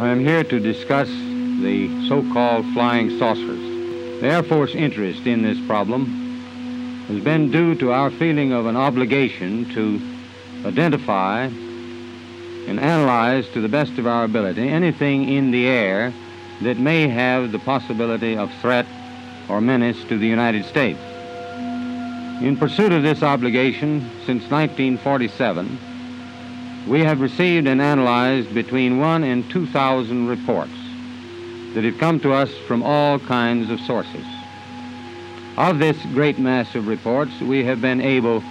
I am here to discuss the so called flying saucers. The Air Force interest in this problem has been due to our feeling of an obligation to identify and analyze to the best of our ability anything in the air that may have the possibility of threat or menace to the United States. In pursuit of this obligation, since 1947, we have received and analyzed between one and 2,000 reports that have come to us from all kinds of sources. Of this great mass of reports, we have been able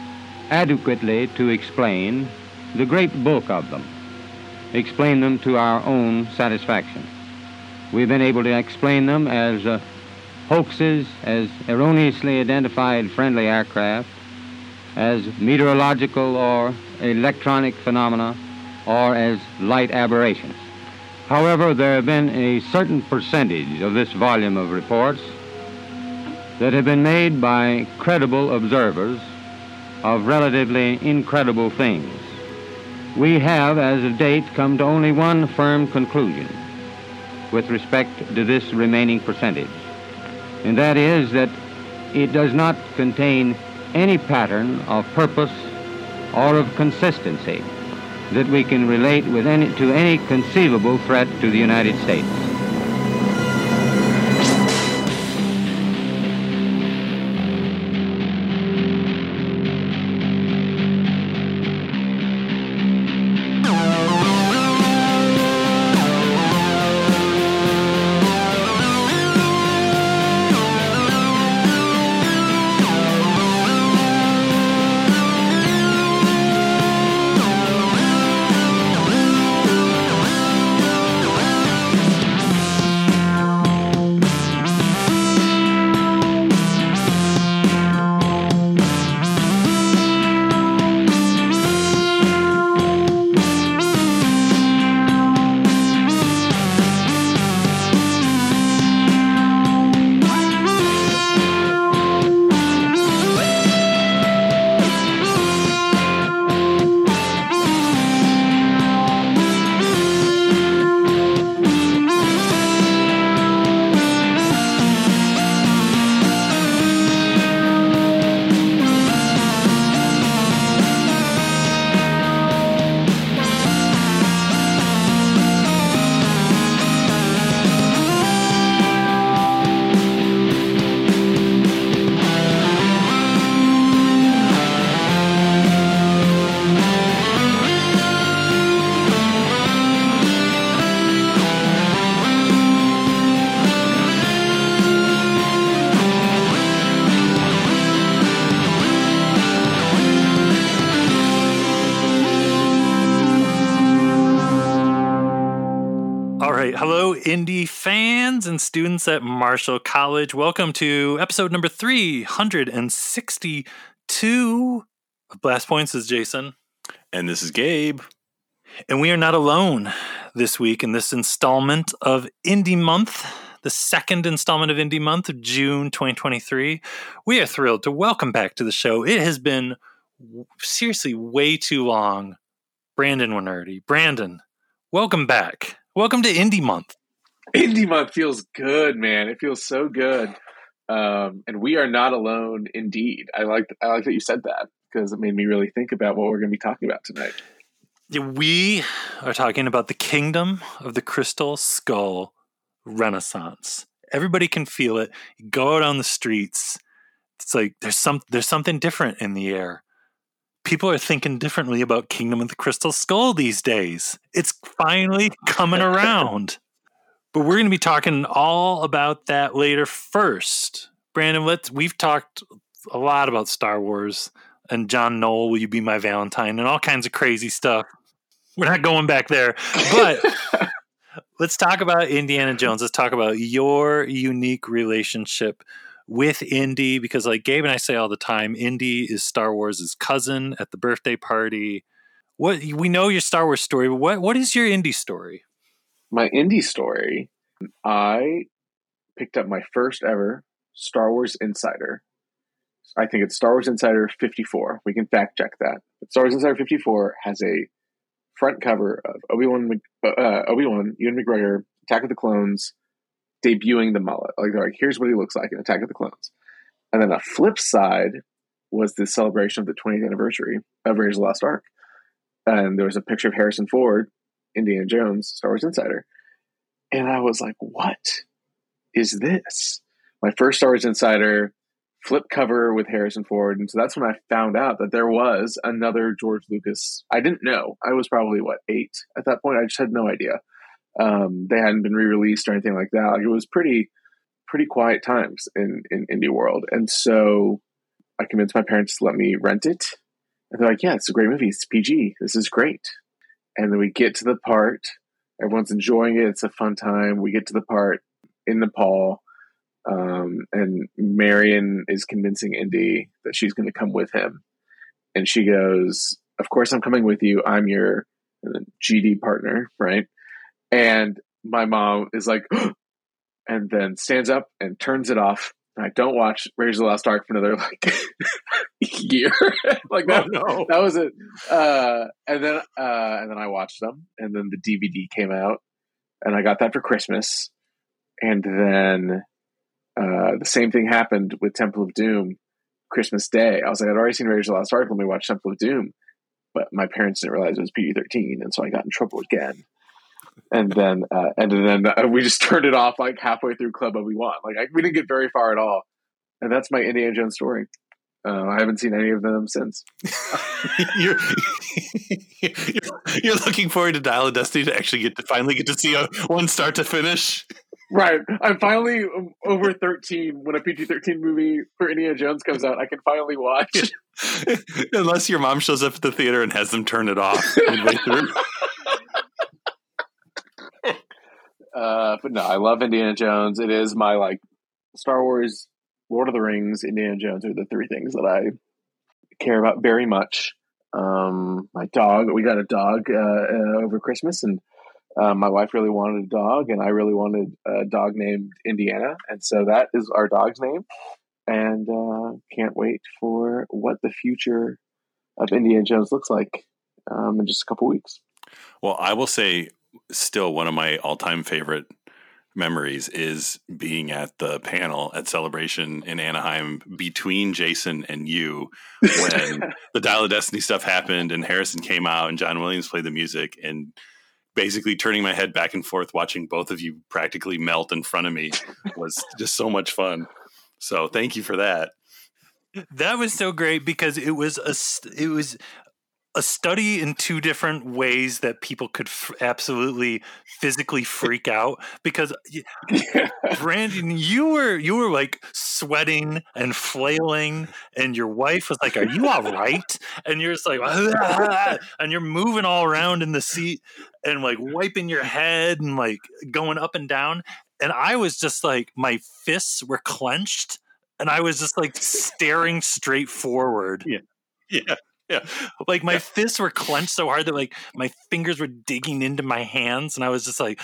adequately to explain the great bulk of them, explain them to our own satisfaction. We've been able to explain them as uh, hoaxes, as erroneously identified friendly aircraft, as meteorological or electronic phenomena, or as light aberrations. However, there have been a certain percentage of this volume of reports that have been made by credible observers of relatively incredible things. We have, as of date, come to only one firm conclusion with respect to this remaining percentage, and that is that it does not contain any pattern of purpose or of consistency that we can relate any, to any conceivable threat to the United States. Indy fans and students at Marshall College. Welcome to episode number 362 of Blast Points is Jason. And this is Gabe. And we are not alone this week in this installment of Indy Month, the second installment of Indy Month of June 2023. We are thrilled to welcome back to the show. It has been seriously way too long. Brandon Wainerdi. Brandon, welcome back. Welcome to Indy Month. Indy month feels good, man. It feels so good. Um, and we are not alone indeed. I like I like that you said that because it made me really think about what we're going to be talking about tonight. We are talking about the kingdom of the crystal skull renaissance. Everybody can feel it. You go out on the streets. It's like there's some there's something different in the air. People are thinking differently about Kingdom of the Crystal Skull these days. It's finally coming around. But we're going to be talking all about that later. First, Brandon, let's we've talked a lot about Star Wars and John Knoll, will you be my Valentine, and all kinds of crazy stuff. We're not going back there, but let's talk about Indiana Jones. Let's talk about your unique relationship with Indy, because like Gabe and I say all the time, Indy is Star Wars' cousin at the birthday party. What we know your Star Wars story, but what what is your Indy story? My indie story, I picked up my first ever Star Wars Insider. I think it's Star Wars Insider 54. We can fact check that. But Star Wars Insider 54 has a front cover of Obi Wan uh, Obi Wan Ewan McGregor Attack of the Clones debuting the mullet. Like they're like, here's what he looks like in Attack of the Clones. And then a flip side was the celebration of the 20th anniversary of Raiders of the Lost Ark. And there was a picture of Harrison Ford, Indiana Jones, Star Wars Insider. And I was like, what is this? My first Star Wars Insider flip cover with Harrison Ford. And so that's when I found out that there was another George Lucas. I didn't know. I was probably, what, eight at that point? I just had no idea. Um, they hadn't been re-released or anything like that. Like, it was pretty, pretty quiet times in in indie world, and so I convinced my parents to let me rent it. And they're like, "Yeah, it's a great movie. It's PG. This is great." And then we get to the part. Everyone's enjoying it. It's a fun time. We get to the part in Nepal, um, and Marion is convincing Indy that she's going to come with him, and she goes, "Of course, I'm coming with you. I'm your GD partner, right?" And my mom is like, and then stands up and turns it off. I don't watch Raiders of the Lost Ark for another like year. like that, Oh, no. that was it. Uh, and then uh, and then I watched them, and then the DVD came out, and I got that for Christmas. And then uh, the same thing happened with Temple of Doom, Christmas Day. I was like, I'd already seen Raiders of the Lost Ark. Let me watch Temple of Doom, but my parents didn't realize it was PG thirteen, and so I got in trouble again. And then, uh, and then uh, we just turned it off like halfway through Club Obi Wan. Like I, we didn't get very far at all, and that's my Indiana Jones story. Uh, I haven't seen any of them since. you're, you're you're looking forward to Dial of Destiny to actually get to finally get to see a, one start to finish. Right. I'm finally over 13 when a PG 13 movie for Indiana Jones comes out. I can finally watch. Unless your mom shows up at the theater and has them turn it off midway through. Uh, but no, I love Indiana Jones. It is my like Star Wars, Lord of the Rings, Indiana Jones are the three things that I care about very much. Um, my dog, we got a dog uh, uh, over Christmas, and uh, my wife really wanted a dog, and I really wanted a dog named Indiana, and so that is our dog's name. And uh, can't wait for what the future of Indiana Jones looks like um, in just a couple weeks. Well, I will say, still one of my all-time favorite memories is being at the panel at Celebration in Anaheim between Jason and you when the Dial of Destiny stuff happened and Harrison came out and John Williams played the music and basically turning my head back and forth watching both of you practically melt in front of me was just so much fun. So thank you for that. That was so great because it was a it was a study in two different ways that people could f- absolutely physically freak out because Brandon you were you were like sweating and flailing and your wife was like are you all right and you're just like and you're moving all around in the seat and like wiping your head and like going up and down and I was just like my fists were clenched and I was just like staring straight forward Yeah. Yeah. Like my fists were clenched so hard that like my fingers were digging into my hands and i was just like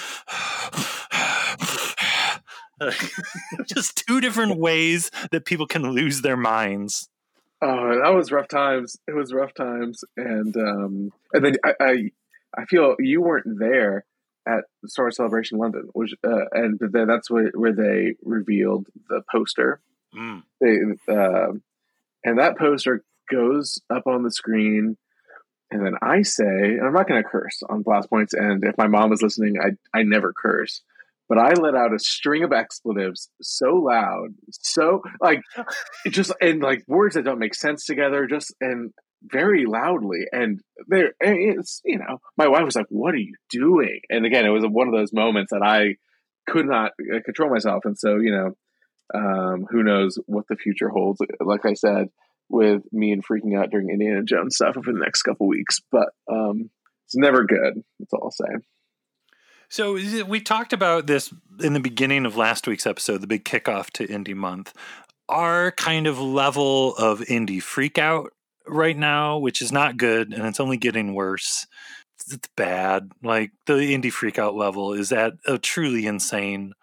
just two different ways that people can lose their minds Oh, that was rough times. It was rough times, and um, and then I, I, I feel you weren't there at Star Celebration London, which uh, and then that's where where they revealed the poster. Mm. They uh, and that poster goes up on the screen, and then I say, and I'm not going to curse on Blast Points, and if my mom was listening, I I never curse. But I let out a string of expletives so loud, so like just and like words that don't make sense together, just and very loudly. And there, it's you know, my wife was like, "What are you doing?" And again, it was one of those moments that I could not uh, control myself, and so you know, um, who knows what the future holds? Like I said, with me and freaking out during Indiana Jones stuff over the next couple weeks, but um, it's never good. That's all I'll say. so we talked about this in the beginning of last week's episode the big kickoff to indie month our kind of level of indie freakout right now which is not good and it's only getting worse it's bad like the indie freakout level is at a truly insane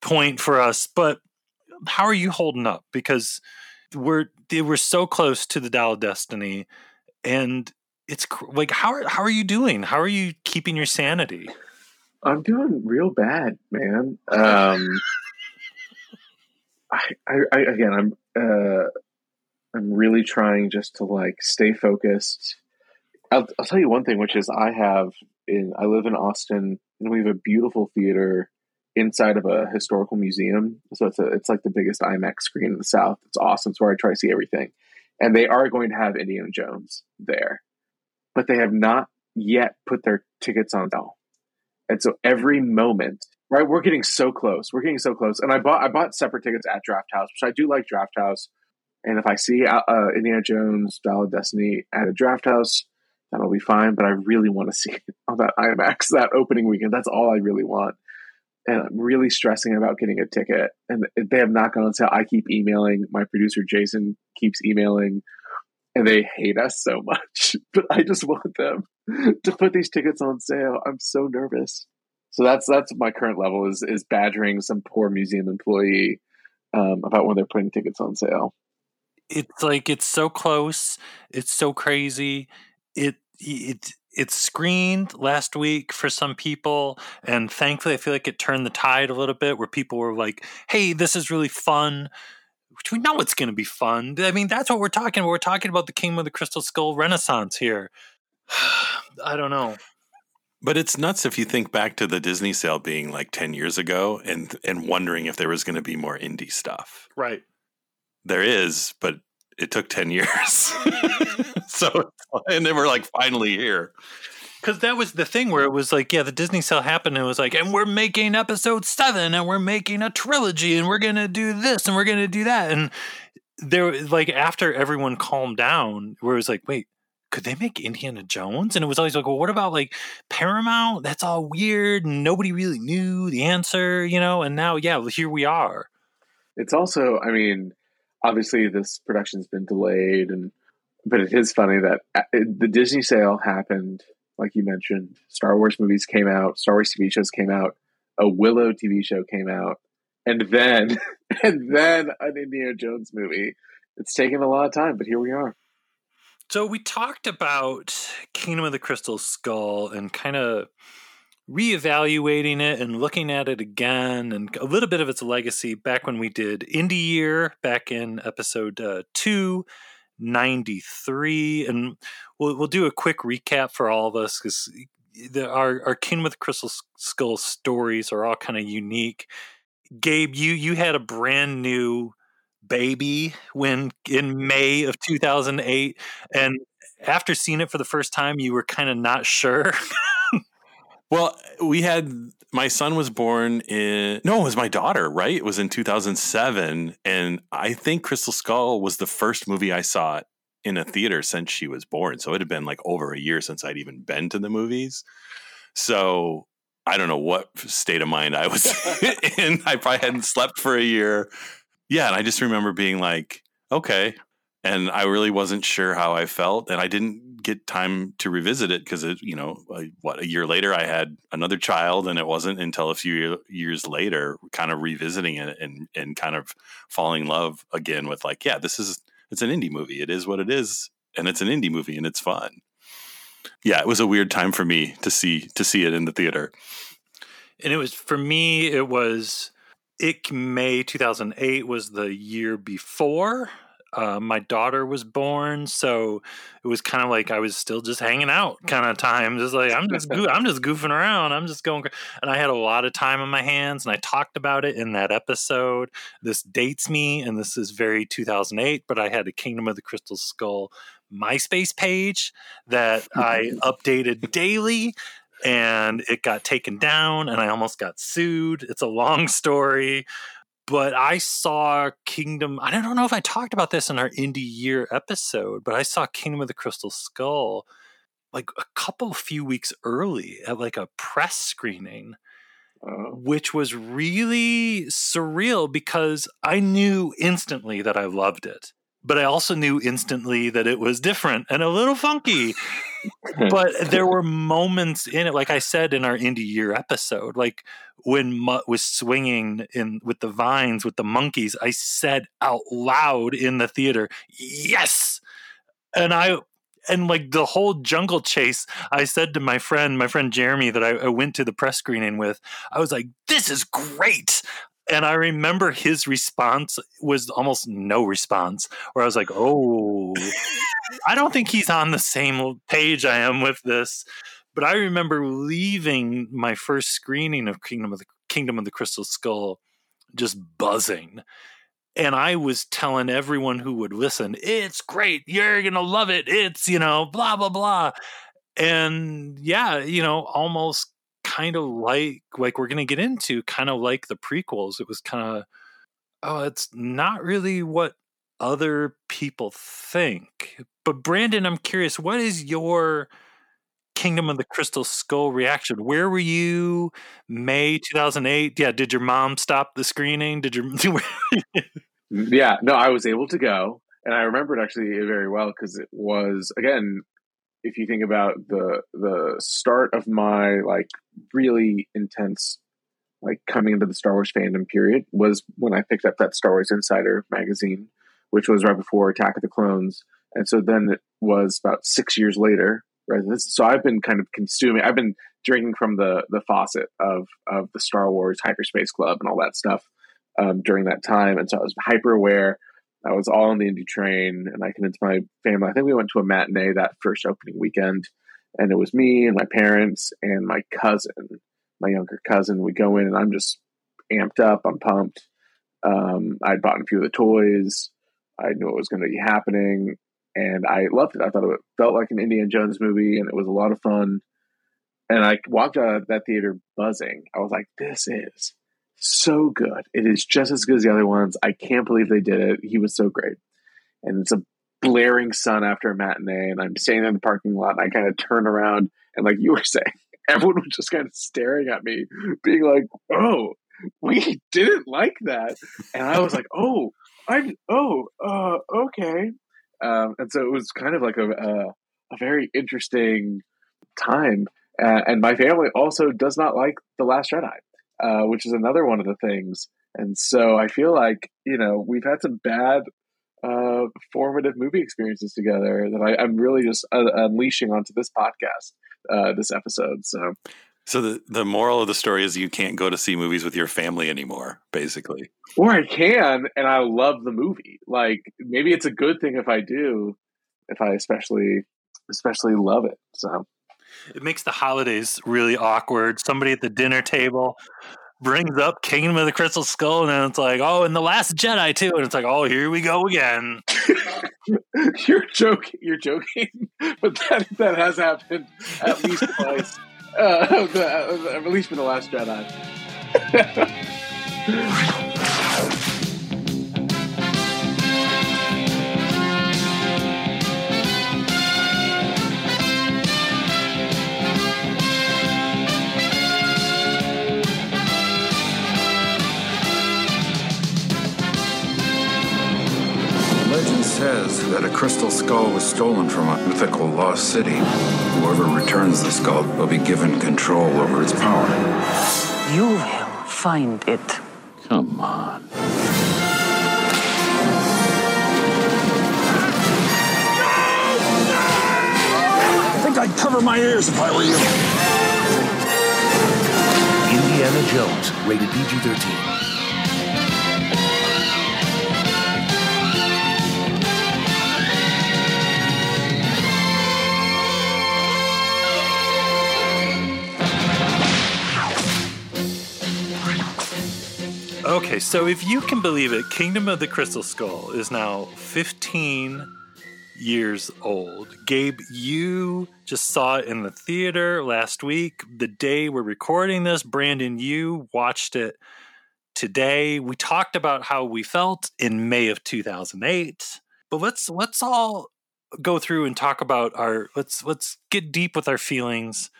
point for us but how are you holding up because we're they were so close to the Dial of Destiny and it's like how are how are you doing? How are you keeping your sanity? I'm doing real bad, man. Um, I, I, I again, I'm uh, I'm really trying just to like stay focused. I'll, I'll tell you one thing, which is I have in I live in Austin, and we have a beautiful theater inside of a historical museum. So it's a it's like the biggest IMAX screen in the South. It's awesome. It's where I try to see everything, and they are going to have Indiana Jones there, but they have not yet put their tickets on sale. And so every moment, right, we're getting so close. We're getting so close. And I bought I bought separate tickets at Draft House, which I do like Draft House. And if I see uh, uh Indiana Jones, Dial of Destiny at a Draft House, that'll be fine. But I really want to see it on that IMAX that opening weekend. That's all I really want. And I'm really stressing about getting a ticket. And they have not gone on sale. I keep emailing. My producer Jason keeps emailing and they hate us so much. But I just want them to put these tickets on sale. I'm so nervous. So that's that's my current level is is badgering some poor museum employee um, about when they're putting tickets on sale. It's like it's so close. It's so crazy. It it it screened last week for some people and thankfully i feel like it turned the tide a little bit where people were like hey this is really fun we know it's going to be fun. I mean, that's what we're talking about. We're talking about the Kingdom of the Crystal Skull Renaissance here. I don't know. But it's nuts if you think back to the Disney sale being like 10 years ago and and wondering if there was going to be more indie stuff. Right. There is, but it took 10 years. so and then we're like finally here because that was the thing where it was like, yeah, the Disney sale happened, and it was like, and we're making episode seven, and we're making a trilogy, and we're gonna do this, and we're gonna do that, and there, like, after everyone calmed down, where it was like, wait, could they make Indiana Jones? And it was always like, well, what about like Paramount? That's all weird, and nobody really knew the answer, you know. And now, yeah, here we are. It's also, I mean, obviously this production's been delayed, and but it is funny that uh, the Disney sale happened like you mentioned. Star Wars movies came out, Star Wars TV shows came out, a Willow TV show came out, and then and then an Indiana Jones movie. It's taken a lot of time, but here we are. So we talked about Kingdom of the Crystal Skull and kind of reevaluating it and looking at it again and a little bit of its legacy back when we did Indie Year back in episode uh, two 93 and we'll, we'll do a quick recap for all of us because our, our King with Crystal Skull stories are all kind of unique. Gabe, you you had a brand new baby when in May of 2008 and after seeing it for the first time you were kind of not sure. well, we had my son was born in no, it was my daughter, right? It was in 2007 and I think Crystal Skull was the first movie I saw in a theater since she was born. So it had been like over a year since I'd even been to the movies. So I don't know what state of mind I was in. I probably hadn't slept for a year. Yeah, and I just remember being like, okay, and I really wasn't sure how I felt, and I didn't get time to revisit it because it, you know, what a year later I had another child, and it wasn't until a few years later, kind of revisiting it and and kind of falling in love again with like, yeah, this is it's an indie movie. It is what it is, and it's an indie movie, and it's fun. Yeah, it was a weird time for me to see to see it in the theater, and it was for me. It was it May 2008 was the year before uh, my daughter was born, so it was kind of like I was still just hanging out, kind of time. Just like I'm just go- I'm just goofing around. I'm just going, and I had a lot of time on my hands, and I talked about it in that episode. This dates me, and this is very 2008. But I had a Kingdom of the Crystal Skull MySpace page that I updated daily and it got taken down and I almost got sued. It's a long story but I saw Kingdom. I don't know if I talked about this in our indie year episode, but I saw Kingdom of the Crystal Skull like a couple few weeks early at like a press screening, uh, which was really surreal because I knew instantly that I loved it but I also knew instantly that it was different and a little funky. but there were moments in it, like I said in our indie year episode, like when Mutt was swinging in with the vines with the monkeys, I said out loud in the theater, "Yes!" And I and like the whole jungle chase i said to my friend my friend jeremy that I, I, went to the press screening with i was like this is great and i remember his response was almost no response where i was like oh i don't think he's on the same page i am with this but i remember leaving my first screening of kingdom of the kingdom of the crystal skull just buzzing and I was telling everyone who would listen, it's great. You're going to love it. It's, you know, blah, blah, blah. And yeah, you know, almost kind of like, like we're going to get into, kind of like the prequels. It was kind of, oh, it's not really what other people think. But Brandon, I'm curious, what is your Kingdom of the Crystal Skull reaction? Where were you May 2008? Yeah, did your mom stop the screening? Did your Yeah, no, I was able to go, and I remember it actually very well because it was again, if you think about the the start of my like really intense like coming into the Star Wars fandom period was when I picked up that Star Wars Insider magazine, which was right before Attack of the Clones, and so then it was about six years later. Right, so I've been kind of consuming. I've been drinking from the the faucet of of the Star Wars Hyperspace Club and all that stuff um, during that time, and so I was hyper aware. I was all on the indie train, and I convinced my family. I think we went to a matinee that first opening weekend, and it was me and my parents and my cousin, my younger cousin. We go in, and I'm just amped up. I'm pumped. Um, I'd bought a few of the toys. I knew it was going to be happening, and I loved it. I thought it felt like an Indiana Jones movie, and it was a lot of fun. And I walked out of that theater buzzing. I was like, "This is so good. It is just as good as the other ones. I can't believe they did it. He was so great. And it's a blaring sun after a matinee, and I'm standing in the parking lot, and I kind of turn around, and like you were saying, everyone was just kind of staring at me, being like, "Oh, we didn't like that," and I was like, "Oh, I'm, oh, uh, okay." Um, and so it was kind of like a a, a very interesting time. Uh, and my family also does not like the Last Jedi. Uh, which is another one of the things. And so I feel like you know we've had some bad uh, formative movie experiences together that I, am really just uh, unleashing onto this podcast, uh, this episode. So, so the the moral of the story is you can't go to see movies with your family anymore, basically. Or I can, and I love the movie. Like maybe it's a good thing if I do, if I especially especially love it. So it makes the holidays really awkward. Somebody at the dinner table brings up Kingdom of the Crystal Skull, and then it's like, oh, and the Last Jedi too, and it's like, oh, here we go again. you're joking. You're joking, but that that has happened at least twice. Uh, the, at least for the Last Jedi. Says that a crystal skull was stolen from a mythical lost city. Whoever returns the skull will be given control over its power. You will find it. Come on. I think I'd cover my ears if I were you. Indiana Jones, rated PG 13. Okay, so if you can believe it, Kingdom of the Crystal Skull is now 15 years old. Gabe, you just saw it in the theater last week. The day we're recording this, Brandon, you watched it today. We talked about how we felt in May of 2008. But let's let's all go through and talk about our let's let's get deep with our feelings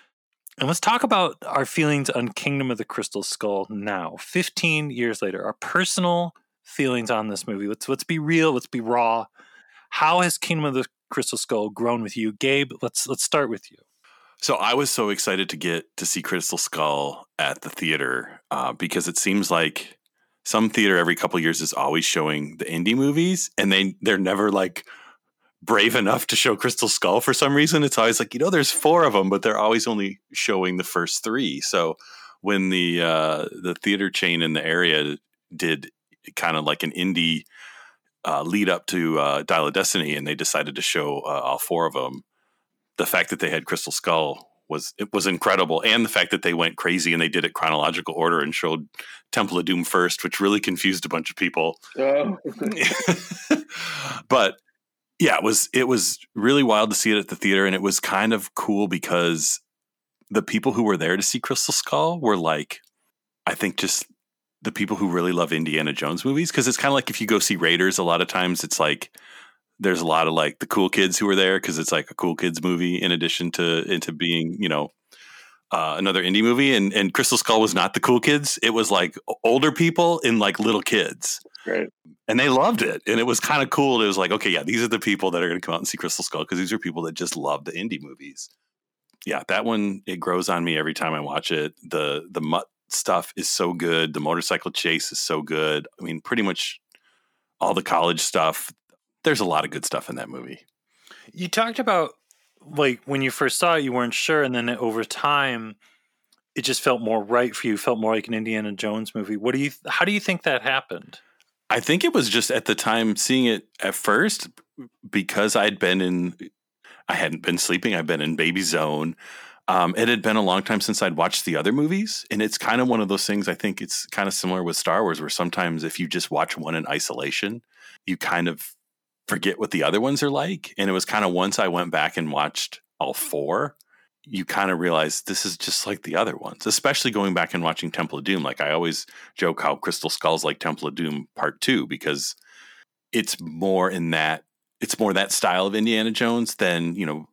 and let's talk about our feelings on Kingdom of the Crystal Skull now, 15 years later. Our personal feelings on this movie. Let's let's be real, let's be raw. How has Kingdom of the Crystal Skull grown with you? Gabe, let's let's start with you. So I was so excited to get to see Crystal Skull at the theater uh, because it seems like some theater every couple years is always showing the indie movies, and they they're never like brave enough to show Crystal Skull for some reason. It's always like, you know, there's four of them, but they're always only showing the first three. So when the uh, the theater chain in the area did kind of like an indie uh, lead up to uh, Dial of Destiny, and they decided to show uh, all four of them, the fact that they had Crystal Skull was it was incredible, and the fact that they went crazy and they did it chronological order and showed Temple of Doom first, which really confused a bunch of people. Oh. but yeah, it was it was really wild to see it at the theater, and it was kind of cool because the people who were there to see Crystal Skull were like, I think just the people who really love Indiana Jones movies because it's kind of like if you go see Raiders, a lot of times it's like there's a lot of like the cool kids who are there because it's like a cool kids movie in addition to into being you know uh, another indie movie and and Crystal Skull was not the cool kids. It was like older people and like little kids Right. and they loved it and it was kind of cool it was like okay yeah these are the people that are going to come out and see Crystal Skull because these are people that just love the indie movies yeah that one it grows on me every time I watch it the the mutt stuff is so good the motorcycle chase is so good I mean pretty much all the college stuff there's a lot of good stuff in that movie. You talked about like when you first saw it, you weren't sure, and then over time, it just felt more right for you. Felt more like an Indiana Jones movie. What do you? How do you think that happened? I think it was just at the time seeing it at first because I'd been in, I hadn't been sleeping. I'd been in baby zone. Um, it had been a long time since I'd watched the other movies, and it's kind of one of those things. I think it's kind of similar with Star Wars, where sometimes if you just watch one in isolation, you kind of forget what the other ones are like. And it was kind of once I went back and watched all four, you kind of realize this is just like the other ones, especially going back and watching Temple of Doom. Like I always joke how Crystal Skull's like Temple of Doom Part Two because it's more in that it's more that style of Indiana Jones than you know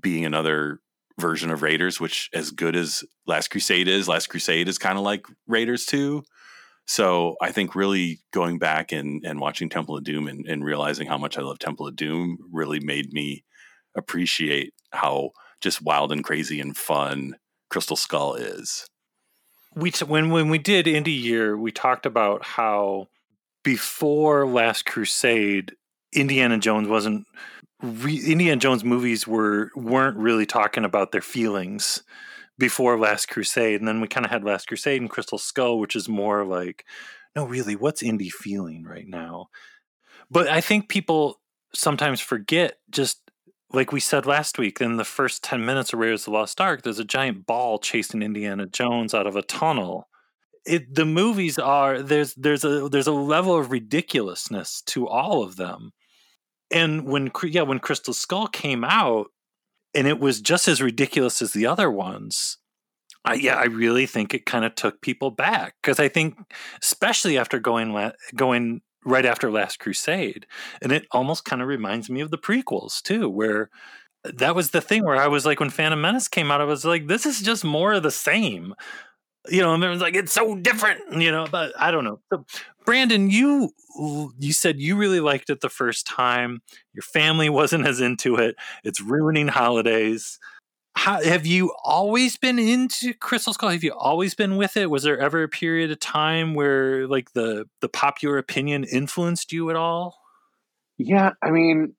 being another version of Raiders, which as good as Last Crusade is, Last Crusade is kind of like Raiders too. So I think really going back and, and watching Temple of Doom and, and realizing how much I love Temple of Doom really made me appreciate how just wild and crazy and fun Crystal Skull is. We t- when when we did Indie Year, we talked about how before Last Crusade, Indiana Jones wasn't. Re- Indiana Jones movies were weren't really talking about their feelings before Last Crusade, and then we kind of had Last Crusade and Crystal Skull, which is more like, no, really, what's indie feeling right now? But I think people sometimes forget just like we said last week, in the first 10 minutes of Raiders of the Lost Ark, there's a giant ball chasing Indiana Jones out of a tunnel. It, the movies are there's there's a there's a level of ridiculousness to all of them. And when yeah, when Crystal Skull came out, and it was just as ridiculous as the other ones. I, yeah, I really think it kind of took people back because I think, especially after going la- going right after Last Crusade, and it almost kind of reminds me of the prequels too, where that was the thing where I was like, when Phantom Menace came out, I was like, this is just more of the same, you know. And everyone's like, it's so different, you know. But I don't know. So, Brandon, you you said you really liked it the first time. Your family wasn't as into it. It's ruining holidays. How, have you always been into Crystal Skull? Have you always been with it? Was there ever a period of time where like the the popular opinion influenced you at all? Yeah, I mean,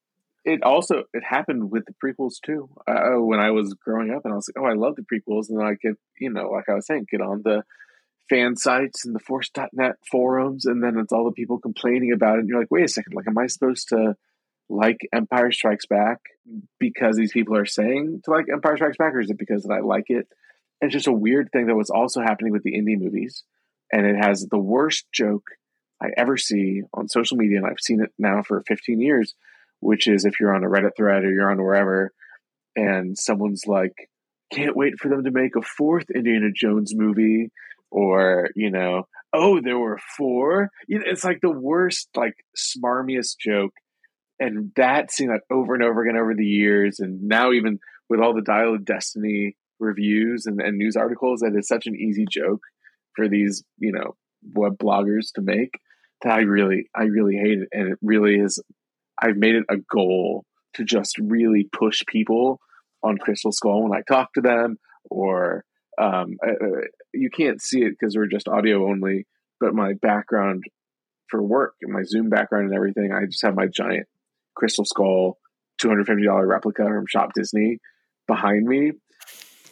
it also it happened with the prequels too. Uh, when I was growing up, and I was like, "Oh, I love the prequels," and then I get, you know, like I was saying, get on the fan sites and the Force.net forums, and then it's all the people complaining about it. And you're like, "Wait a second! Like, am I supposed to like Empire Strikes Back because these people are saying to like Empire Strikes Back, or is it because that I like it?" And it's just a weird thing that was also happening with the indie movies, and it has the worst joke I ever see on social media, and I've seen it now for 15 years which is if you're on a Reddit thread or you're on wherever, and someone's like, "Can't wait for them to make a fourth Indiana Jones movie," or you know, "Oh, there were four. It's like the worst, like smarmiest joke, and that seeing that over and over again over the years, and now even with all the Dial of Destiny reviews and, and news articles, that is such an easy joke for these, you know, web bloggers to make that I really, I really hate it, and it really is I've made it a goal to just really push people on Crystal Skull when I talk to them, or um, uh, you can't see it because we're just audio only. But my background for work and my Zoom background and everything, I just have my giant Crystal Skull two hundred fifty dollar replica from Shop Disney behind me,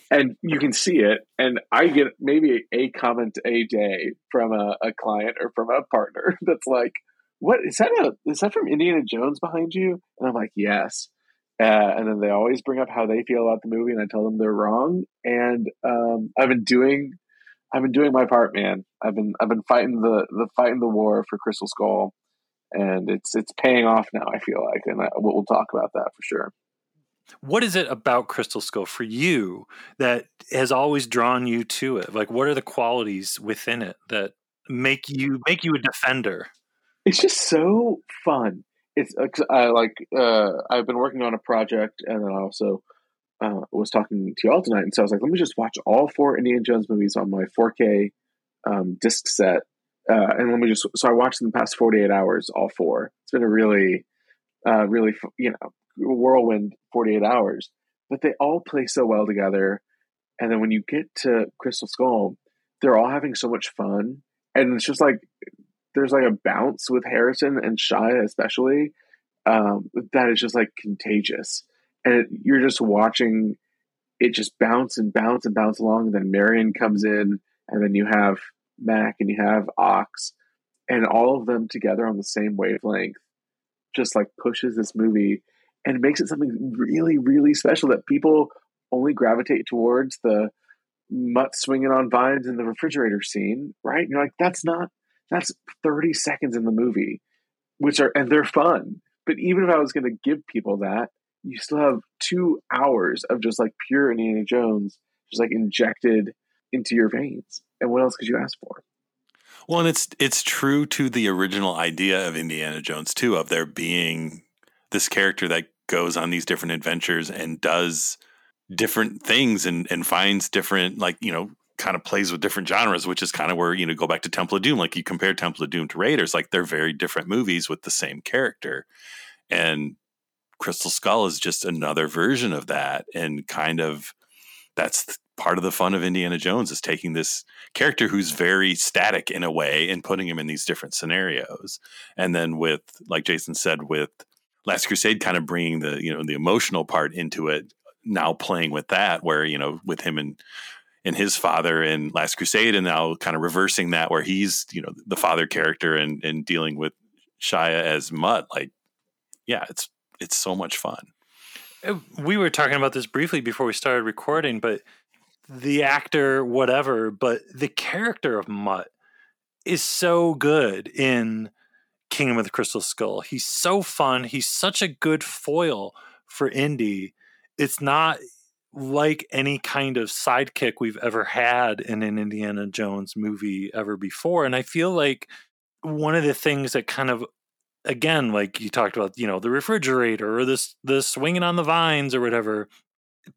and you can see it. And I get maybe a comment a day from a, a client or from a partner that's like, "What is that? A, is that from Indiana Jones behind you?" And I'm like, "Yes." Uh, and then they always bring up how they feel about the movie, and I tell them they're wrong. And um, I've been doing, I've been doing my part, man. I've been I've been fighting the the fighting the war for Crystal Skull, and it's it's paying off now. I feel like, and I, we'll, talk about that for sure. What is it about Crystal Skull for you that has always drawn you to it? Like, what are the qualities within it that make you make you a defender? It's just so fun it's I like uh, I've been working on a project, and then I also uh, was talking to y'all tonight, and so I was like, let me just watch all four Indiana Jones movies on my 4K um, disc set, uh, and let me just. So I watched in the past 48 hours, all four. It's been a really, uh, really you know whirlwind 48 hours, but they all play so well together. And then when you get to Crystal Skull, they're all having so much fun, and it's just like there's like a bounce with Harrison and Shia especially um, that is just like contagious, and it, you're just watching it just bounce and bounce and bounce along. And then Marion comes in, and then you have Mac and you have Ox, and all of them together on the same wavelength, just like pushes this movie and makes it something really, really special that people only gravitate towards the mutt swinging on vines in the refrigerator scene, right? And you're like, that's not that's 30 seconds in the movie, which are, and they're fun. But even if I was going to give people that, you still have two hours of just like pure Indiana Jones, just like injected into your veins. And what else could you ask for? Well, and it's it's true to the original idea of Indiana Jones too, of there being this character that goes on these different adventures and does different things and and finds different like you know kind of plays with different genres, which is kind of where, you know, go back to Temple of Doom. Like you compare Temple of Doom to Raiders, like they're very different movies with the same character. And Crystal Skull is just another version of that. And kind of that's part of the fun of Indiana Jones is taking this character who's very static in a way and putting him in these different scenarios. And then with, like Jason said, with Last Crusade, kind of bringing the, you know, the emotional part into it, now playing with that, where, you know, with him and and his father in Last Crusade, and now kind of reversing that where he's you know the father character and and dealing with Shia as Mutt. Like, yeah, it's it's so much fun. Uh, we were talking about this briefly before we started recording, but the actor, whatever, but the character of Mutt is so good in Kingdom of the Crystal Skull. He's so fun. He's such a good foil for Indy. It's not like any kind of sidekick we've ever had in an Indiana Jones movie ever before. And I feel like one of the things that kind of again like you talked about you know the refrigerator or this the swinging on the vines or whatever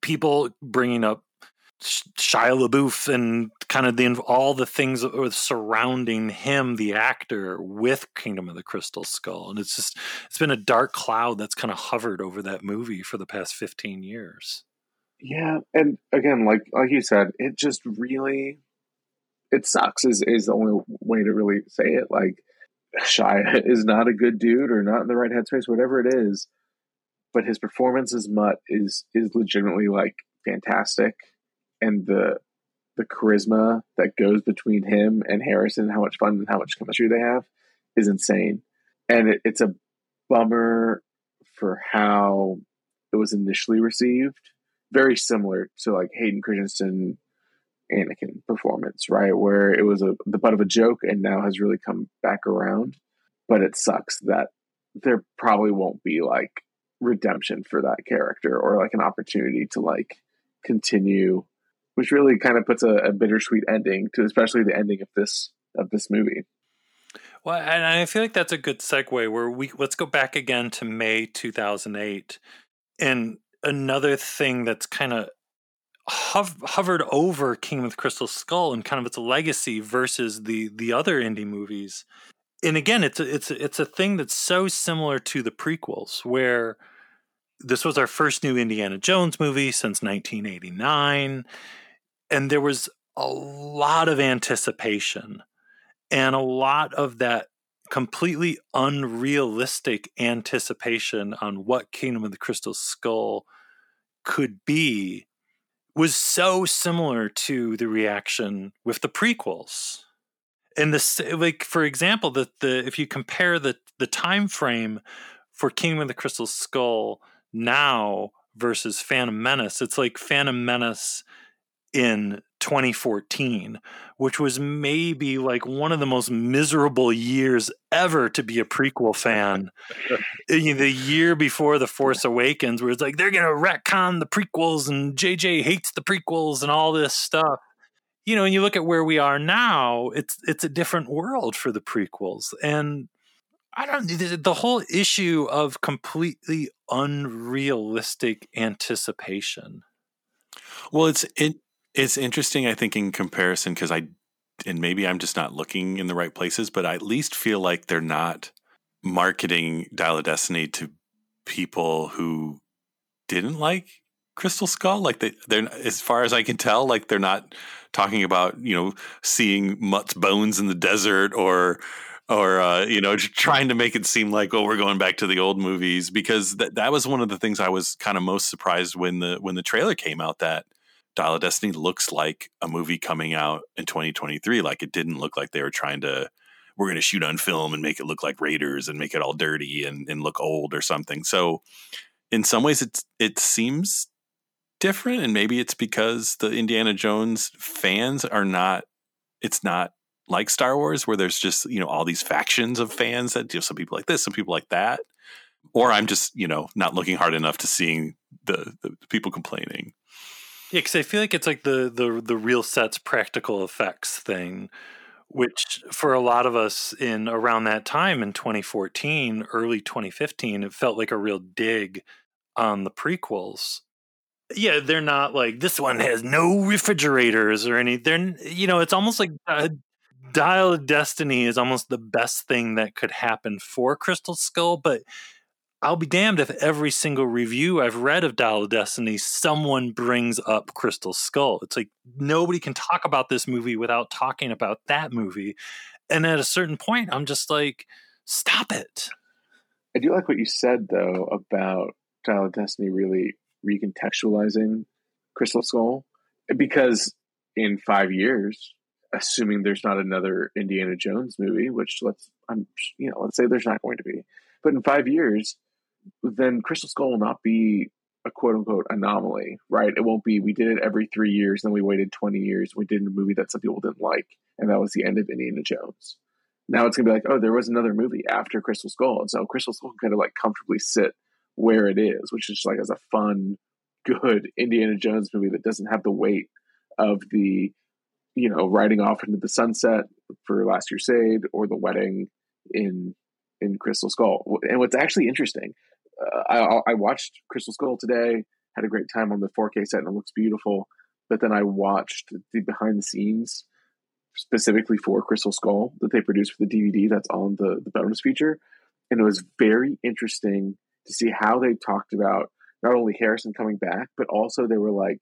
people bringing up Shia LaBeouf and kind of the all the things that were surrounding him, the actor, with Kingdom of the Crystal Skull, and it's just it's been a dark cloud that's kind of hovered over that movie for the past fifteen years. Yeah, and again, like like you said, it just really it sucks. Is is the only way to really say it. Like Shia is not a good dude or not in the right headspace, whatever it is. But his performance as Mutt is is legitimately like fantastic, and the the charisma that goes between him and Harrison, how much fun and how much chemistry they have, is insane. And it, it's a bummer for how it was initially received very similar to like Hayden Christensen Anakin performance, right? Where it was a the butt of a joke and now has really come back around. But it sucks that there probably won't be like redemption for that character or like an opportunity to like continue, which really kind of puts a, a bittersweet ending to especially the ending of this of this movie. Well, and I feel like that's a good segue where we let's go back again to May 2008. And another thing that's kind of hovered over Kingdom of the Crystal Skull and kind of its legacy versus the the other indie movies. And again, it's a, it's a, it's a thing that's so similar to the prequels, where this was our first new Indiana Jones movie since 1989, and there was a lot of anticipation and a lot of that completely unrealistic anticipation on what Kingdom of the Crystal Skull could be was so similar to the reaction with the prequels. And the like for example, the the if you compare the the time frame for Kingdom of the Crystal Skull now versus Phantom Menace, it's like Phantom Menace in 2014, which was maybe like one of the most miserable years ever to be a prequel fan. Eh, the year before The Force Awakens, where it's like they're going to retcon the prequels and JJ hates the prequels and all this stuff. You know, and you look at where we are now, it's it's a different world for the prequels. And I don't the whole issue of completely unrealistic anticipation. Well, it's it it's interesting, I think, in comparison, because I, and maybe I'm just not looking in the right places, but I at least feel like they're not marketing Dial of Destiny to people who didn't like Crystal Skull. Like they, they're, as far as I can tell, like they're not talking about, you know, seeing Mutt's bones in the desert or, or uh, you know trying to make it seem like oh we're going back to the old movies because that that was one of the things I was kind of most surprised when the when the trailer came out that Dial of Destiny looks like a movie coming out in 2023. Like it didn't look like they were trying to, we're going to shoot on film and make it look like Raiders and make it all dirty and, and look old or something. So in some ways, it's it seems different, and maybe it's because the Indiana Jones fans are not. It's not like Star Wars, where there's just you know all these factions of fans that you know, some people like this, some people like that, or I'm just you know not looking hard enough to seeing the, the people complaining. Yeah, because I feel like it's like the the the real sets practical effects thing, which for a lot of us in around that time in 2014, early 2015, it felt like a real dig on the prequels. Yeah, they're not like this one has no refrigerators or any. They're you know, it's almost like uh, Dial of Destiny is almost the best thing that could happen for Crystal Skull, but I'll be damned if every single review I've read of Dial of Destiny, someone brings up Crystal Skull. It's like nobody can talk about this movie without talking about that movie. And at a certain point, I'm just like, stop it. I do like what you said, though, about Dial of Destiny really recontextualizing Crystal Skull. Because in five years, assuming there's not another Indiana Jones movie, which let's, I'm, you know, let's say there's not going to be, but in five years, then Crystal Skull will not be a quote unquote anomaly, right? It won't be we did it every three years, then we waited 20 years, we did a movie that some people didn't like, and that was the end of Indiana Jones. Now it's gonna be like, oh, there was another movie after Crystal Skull. And so Crystal Skull can kind of like comfortably sit where it is, which is like as a fun, good Indiana Jones movie that doesn't have the weight of the, you know, riding off into the sunset for Last Crusade or the wedding in in Crystal Skull. And what's actually interesting, I, I watched Crystal Skull today, had a great time on the 4K set, and it looks beautiful. But then I watched the behind the scenes specifically for Crystal Skull that they produced for the DVD that's on the, the bonus feature. And it was very interesting to see how they talked about not only Harrison coming back, but also they were like,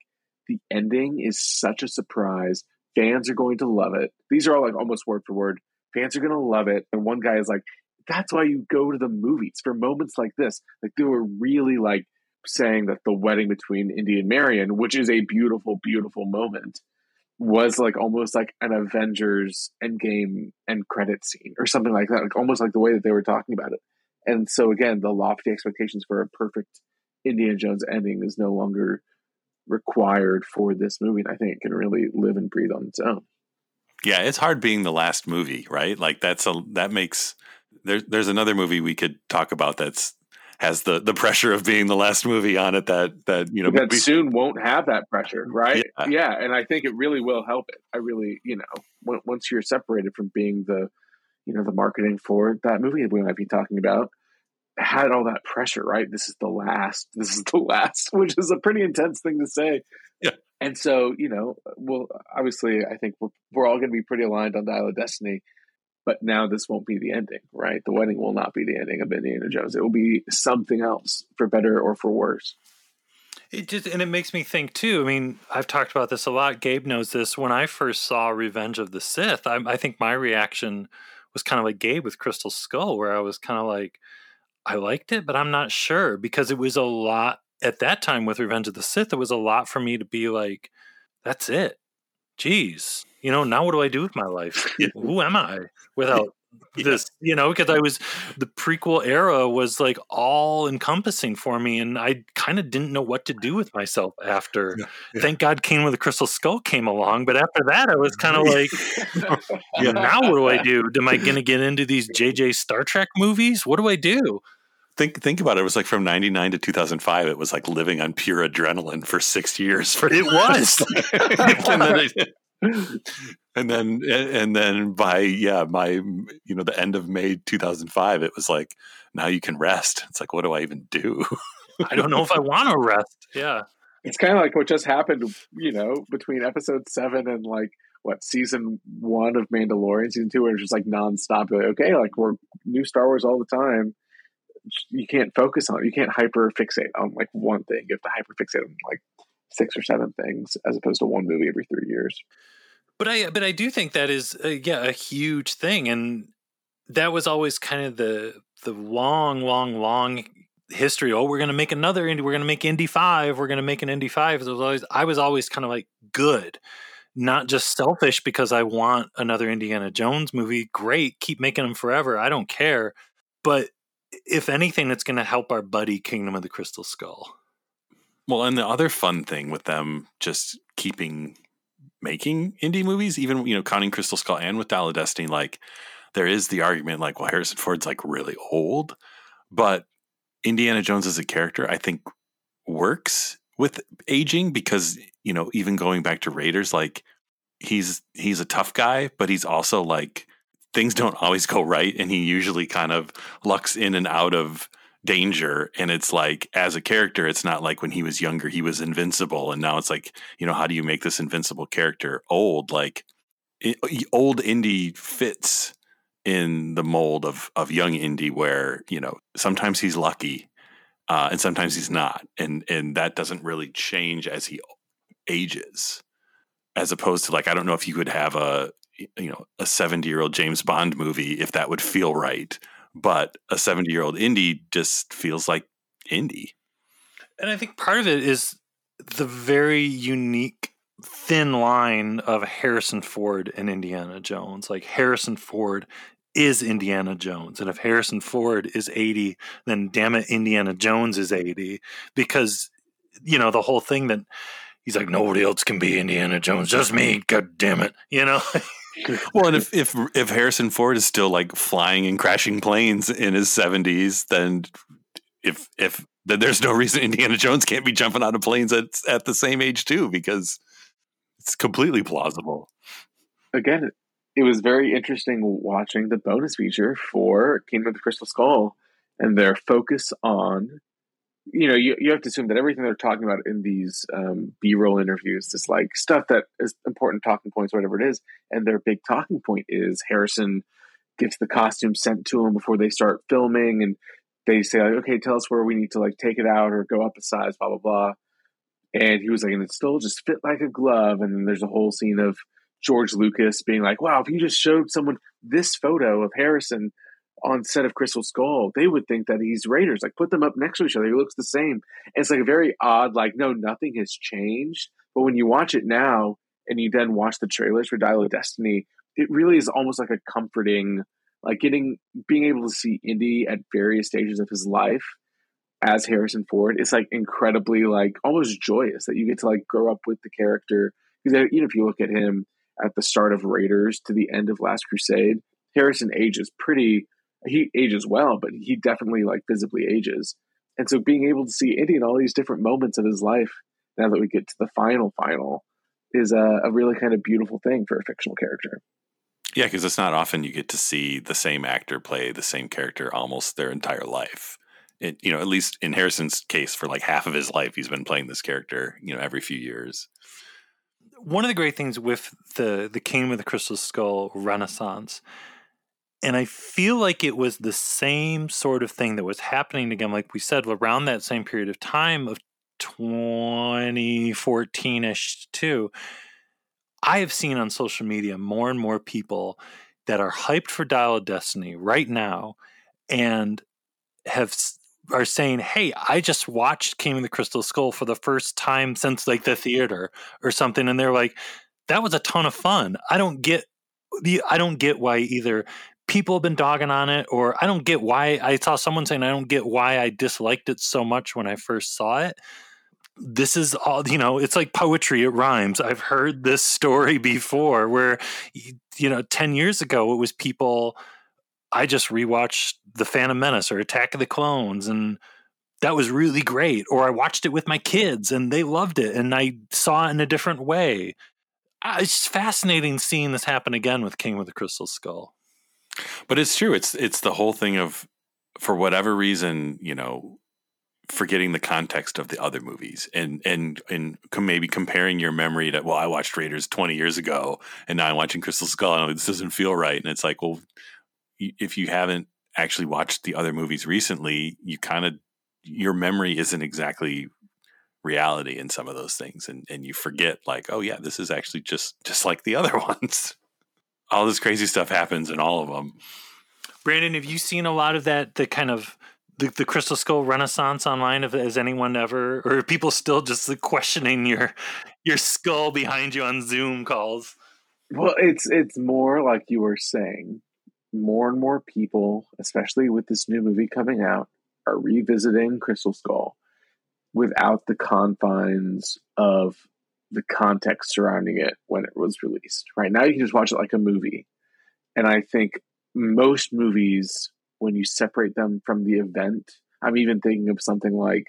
the ending is such a surprise. Fans are going to love it. These are all like almost word for word. Fans are going to love it. And one guy is like, that's why you go to the movies for moments like this. Like they were really like saying that the wedding between Indy and Marion, which is a beautiful, beautiful moment, was like almost like an Avengers Endgame end credit scene or something like that. Like almost like the way that they were talking about it. And so again, the lofty expectations for a perfect Indiana Jones ending is no longer required for this movie. And I think it can really live and breathe on its own. Yeah, it's hard being the last movie, right? Like that's a that makes there's there's another movie we could talk about that's has the the pressure of being the last movie on it that that you know that we, soon won't have that pressure right? Yeah. yeah. and i think it really will help it. I really you know once you're separated from being the you know the marketing for that movie we might be talking about had all that pressure right? This is the last this is the last which is a pretty intense thing to say. Yeah. And so you know well obviously i think we're, we're all going to be pretty aligned on dial of destiny but now this won't be the ending, right? The wedding will not be the ending of Indiana Jones. It will be something else, for better or for worse. It just and it makes me think too. I mean, I've talked about this a lot. Gabe knows this. When I first saw Revenge of the Sith, I, I think my reaction was kind of like Gabe with Crystal Skull, where I was kind of like, I liked it, but I'm not sure because it was a lot at that time with Revenge of the Sith. It was a lot for me to be like, that's it. Jeez, you know, now what do I do with my life? Who am I without Yeah. this? You know, because I was the prequel era was like all encompassing for me, and I kind of didn't know what to do with myself after. Yeah, yeah. Thank God, Kingdom of the Crystal Skull came along, but after that, I was kind of like, Yeah. now what do I do? Am I going to get into these JJ Star Trek movies? What do I do? Think think about it. It was like from '99 to 2005. It was like living on pure adrenaline for six years. For It was. and then, it- and then and then by yeah my you know the end of May 2005, it was like now you can rest. It's like what do I even do? I don't know if I want to rest. Yeah. It's kind of like what just happened, you know, between episode seven and like what season one of Mandalorian, season two, where it's just like nonstop. Like, okay, like we're new Star Wars all the time. You can't focus on, you can't hyper fixate on like one thing. You have to hyper fixate on like six or seven things as opposed to one movie every three years. But I but I do think that is yeah a huge thing, and that was always kind of the the long, long, long history. Oh, we're gonna make another Indy. We're gonna make Indy Five. We're gonna make an Indy Five. It was always I was always kind of like good, not just selfish because I want another Indiana Jones movie. Great, keep making them forever. I don't care. But if anything, it's gonna help our buddy Kingdom of the Crystal Skull. Well, and the other fun thing with them just keeping making Indy movies, even you know, counting Crystal Skull and with Dial of Destiny, like there is the argument like, well, Harrison Ford's like really old, but Indiana Jones as a character, I think, works with aging because you know, even going back to Raiders, like he's he's a tough guy, but he's also like things don't always go right, and he usually kind of lucks in and out of danger and it's like as a character it's not like when he was younger he was invincible and now it's like you know how do you make this invincible character old? Like old Indy fits in the mold of of young Indy where you know sometimes he's lucky uh, and sometimes he's not and and that doesn't really change as he ages as opposed to like I don't know if you could have a you know a 70 year old James Bond movie if that would feel right but a 70 year old Indy just feels like Indy. And I think part of it is the very unique thin line of Harrison Ford and Indiana Jones. Like Harrison Ford is Indiana Jones. And if Harrison Ford is 80, then damn it, Indiana Jones is 80. Because, you know, the whole thing that he's like, nobody else can be Indiana Jones, just me. God damn it. You know? well, and if, if if Harrison Ford is still like flying and crashing planes in his seventies, then if if then there's no reason Indiana Jones can't be jumping out of planes at at the same age too, because it's completely plausible. Again, it was very interesting watching the bonus feature for Kingdom of the Crystal Skull and their focus on you know, you, you have to assume that everything they're talking about in these um, B roll interviews is like stuff that is important talking points, whatever it is. And their big talking point is Harrison gets the costume sent to him before they start filming, and they say like, "Okay, tell us where we need to like take it out or go up a size, blah blah blah." And he was like, "And it still just fit like a glove." And then there's a whole scene of George Lucas being like, "Wow, if you just showed someone this photo of Harrison." On set of Crystal Skull, they would think that he's Raiders. Like put them up next to each other. He looks the same. And it's like a very odd, like, no, nothing has changed. But when you watch it now and you then watch the trailers for Dial of Destiny, it really is almost like a comforting, like getting being able to see Indy at various stages of his life as Harrison Ford. It's like incredibly like almost joyous that you get to like grow up with the character. Because uh, even if you look at him at the start of Raiders to the end of Last Crusade, Harrison ages pretty he ages well, but he definitely like visibly ages. And so being able to see Indy in all these different moments of his life, now that we get to the final final, is a, a really kind of beautiful thing for a fictional character. Yeah, because it's not often you get to see the same actor play the same character almost their entire life. It, you know, at least in Harrison's case, for like half of his life, he's been playing this character. You know, every few years. One of the great things with the the Kingdom of the Crystal Skull Renaissance and I feel like it was the same sort of thing that was happening again, like we said, around that same period of time of 2014 ish, too. I have seen on social media more and more people that are hyped for Dial of Destiny right now and have are saying, "Hey, I just watched Kingdom of the Crystal Skull for the first time since like the theater or something," and they're like, "That was a ton of fun." I don't get the I don't get why either people have been dogging on it, or I don't get why I saw someone saying I don't get why I disliked it so much when I first saw it. This is all you know. It's like poetry; it rhymes. I've heard this story before, where you know, ten years ago it was people I just rewatched The Phantom Menace or Attack of the Clones and that was really great. Or I watched it with my kids and they loved it and I saw it in a different way. It's fascinating seeing this happen again with Kingdom of the Crystal Skull. But it's true. It's it's the whole thing of for whatever reason, you know, forgetting the context of the other movies and and and maybe comparing your memory to well, I watched Raiders twenty years ago and now I'm watching Crystal Skull and this doesn't feel right. And it's like, well, if you haven't actually watched the other movies recently, you kind of your memory isn't exactly reality in some of those things and and you forget like oh yeah this is actually just just like the other ones all this crazy stuff happens in all of them brandon have you seen a lot of that the kind of the, the crystal skull renaissance online has anyone ever or are people still just questioning your your skull behind you on zoom calls? Well it's it's more like you were saying more and more people, especially with this new movie coming out, are revisiting Crystal Skull without the confines of the context surrounding it when it was released. Right now, you can just watch it like a movie. And I think most movies, when you separate them from the event, I'm even thinking of something like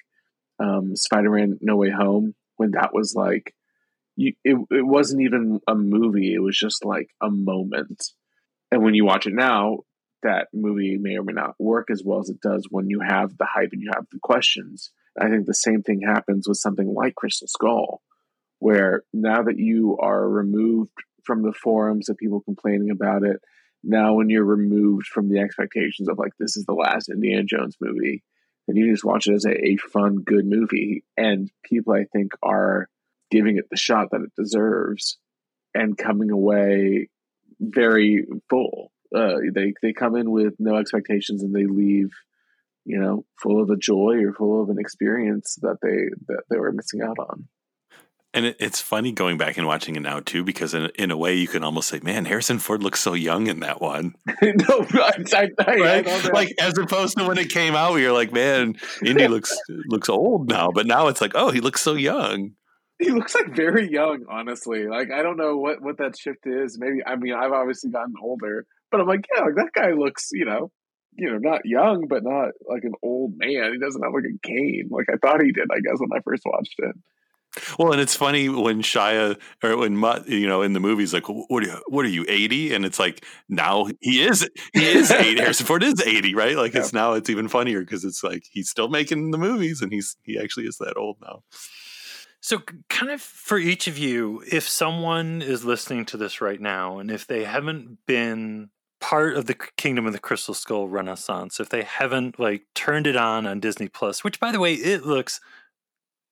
um, Spider Man No Way Home, when that was like, you, it, it wasn't even a movie, it was just like a moment and when you watch it now, that movie may or may not work as well as it does when you have the hype and you have the questions. I think the same thing happens with something like Crystal Skull, where now that you are removed from the forums of people complaining about it, now when you're removed from the expectations of like this is the last Indiana Jones movie, then you just watch it as a, a fun, good movie. And people I think are giving it the shot that it deserves and coming away very full. Uh, they they come in with no expectations and they leave, you know, full of a joy or full of an experience that they that they were missing out on. And it, it's funny going back and watching it now too, because in, in a way you can almost say, "Man, Harrison Ford looks so young in that one." no, I, I, I, like as opposed to when it came out, you're like, "Man, Indy looks looks old now," but now it's like, "Oh, he looks so young." he looks like very young, honestly. Like I don't know what what that shift is. Maybe I mean I've obviously gotten older, but I'm like, yeah, like that guy looks, you know, you know, not young, but not like an old man. He doesn't have like a cane, like I thought he did. I guess when I first watched it. Well, and it's funny when Shia or when Mutt, you know, in the movies, like, what are you, what are you, 80? And it's like, now he is, he is 80. Harrison Ford is 80, right? Like, yeah. it's now, it's even funnier because it's like, he's still making the movies and he's, he actually is that old now. So, kind of for each of you, if someone is listening to this right now and if they haven't been part of the Kingdom of the Crystal Skull Renaissance, if they haven't like turned it on on Disney Plus, which by the way, it looks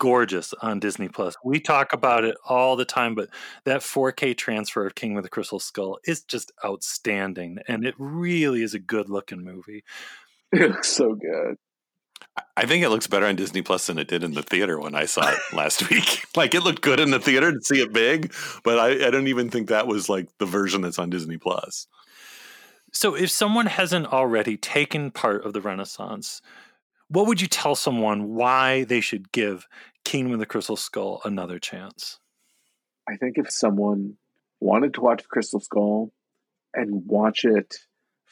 gorgeous on Disney Plus. We talk about it all the time, but that 4K transfer of Kingdom of the Crystal Skull is just outstanding and it really is a good looking movie. It looks so good. I think it looks better on Disney Plus than it did in the theater when I saw it last week. Like it looked good in the theater to see it big, but I, I don't even think that was like the version that's on Disney Plus. So, if someone hasn't already taken part of the Renaissance, what would you tell someone why they should give Kingdom of the Crystal Skull another chance? I think if someone wanted to watch Crystal Skull and watch it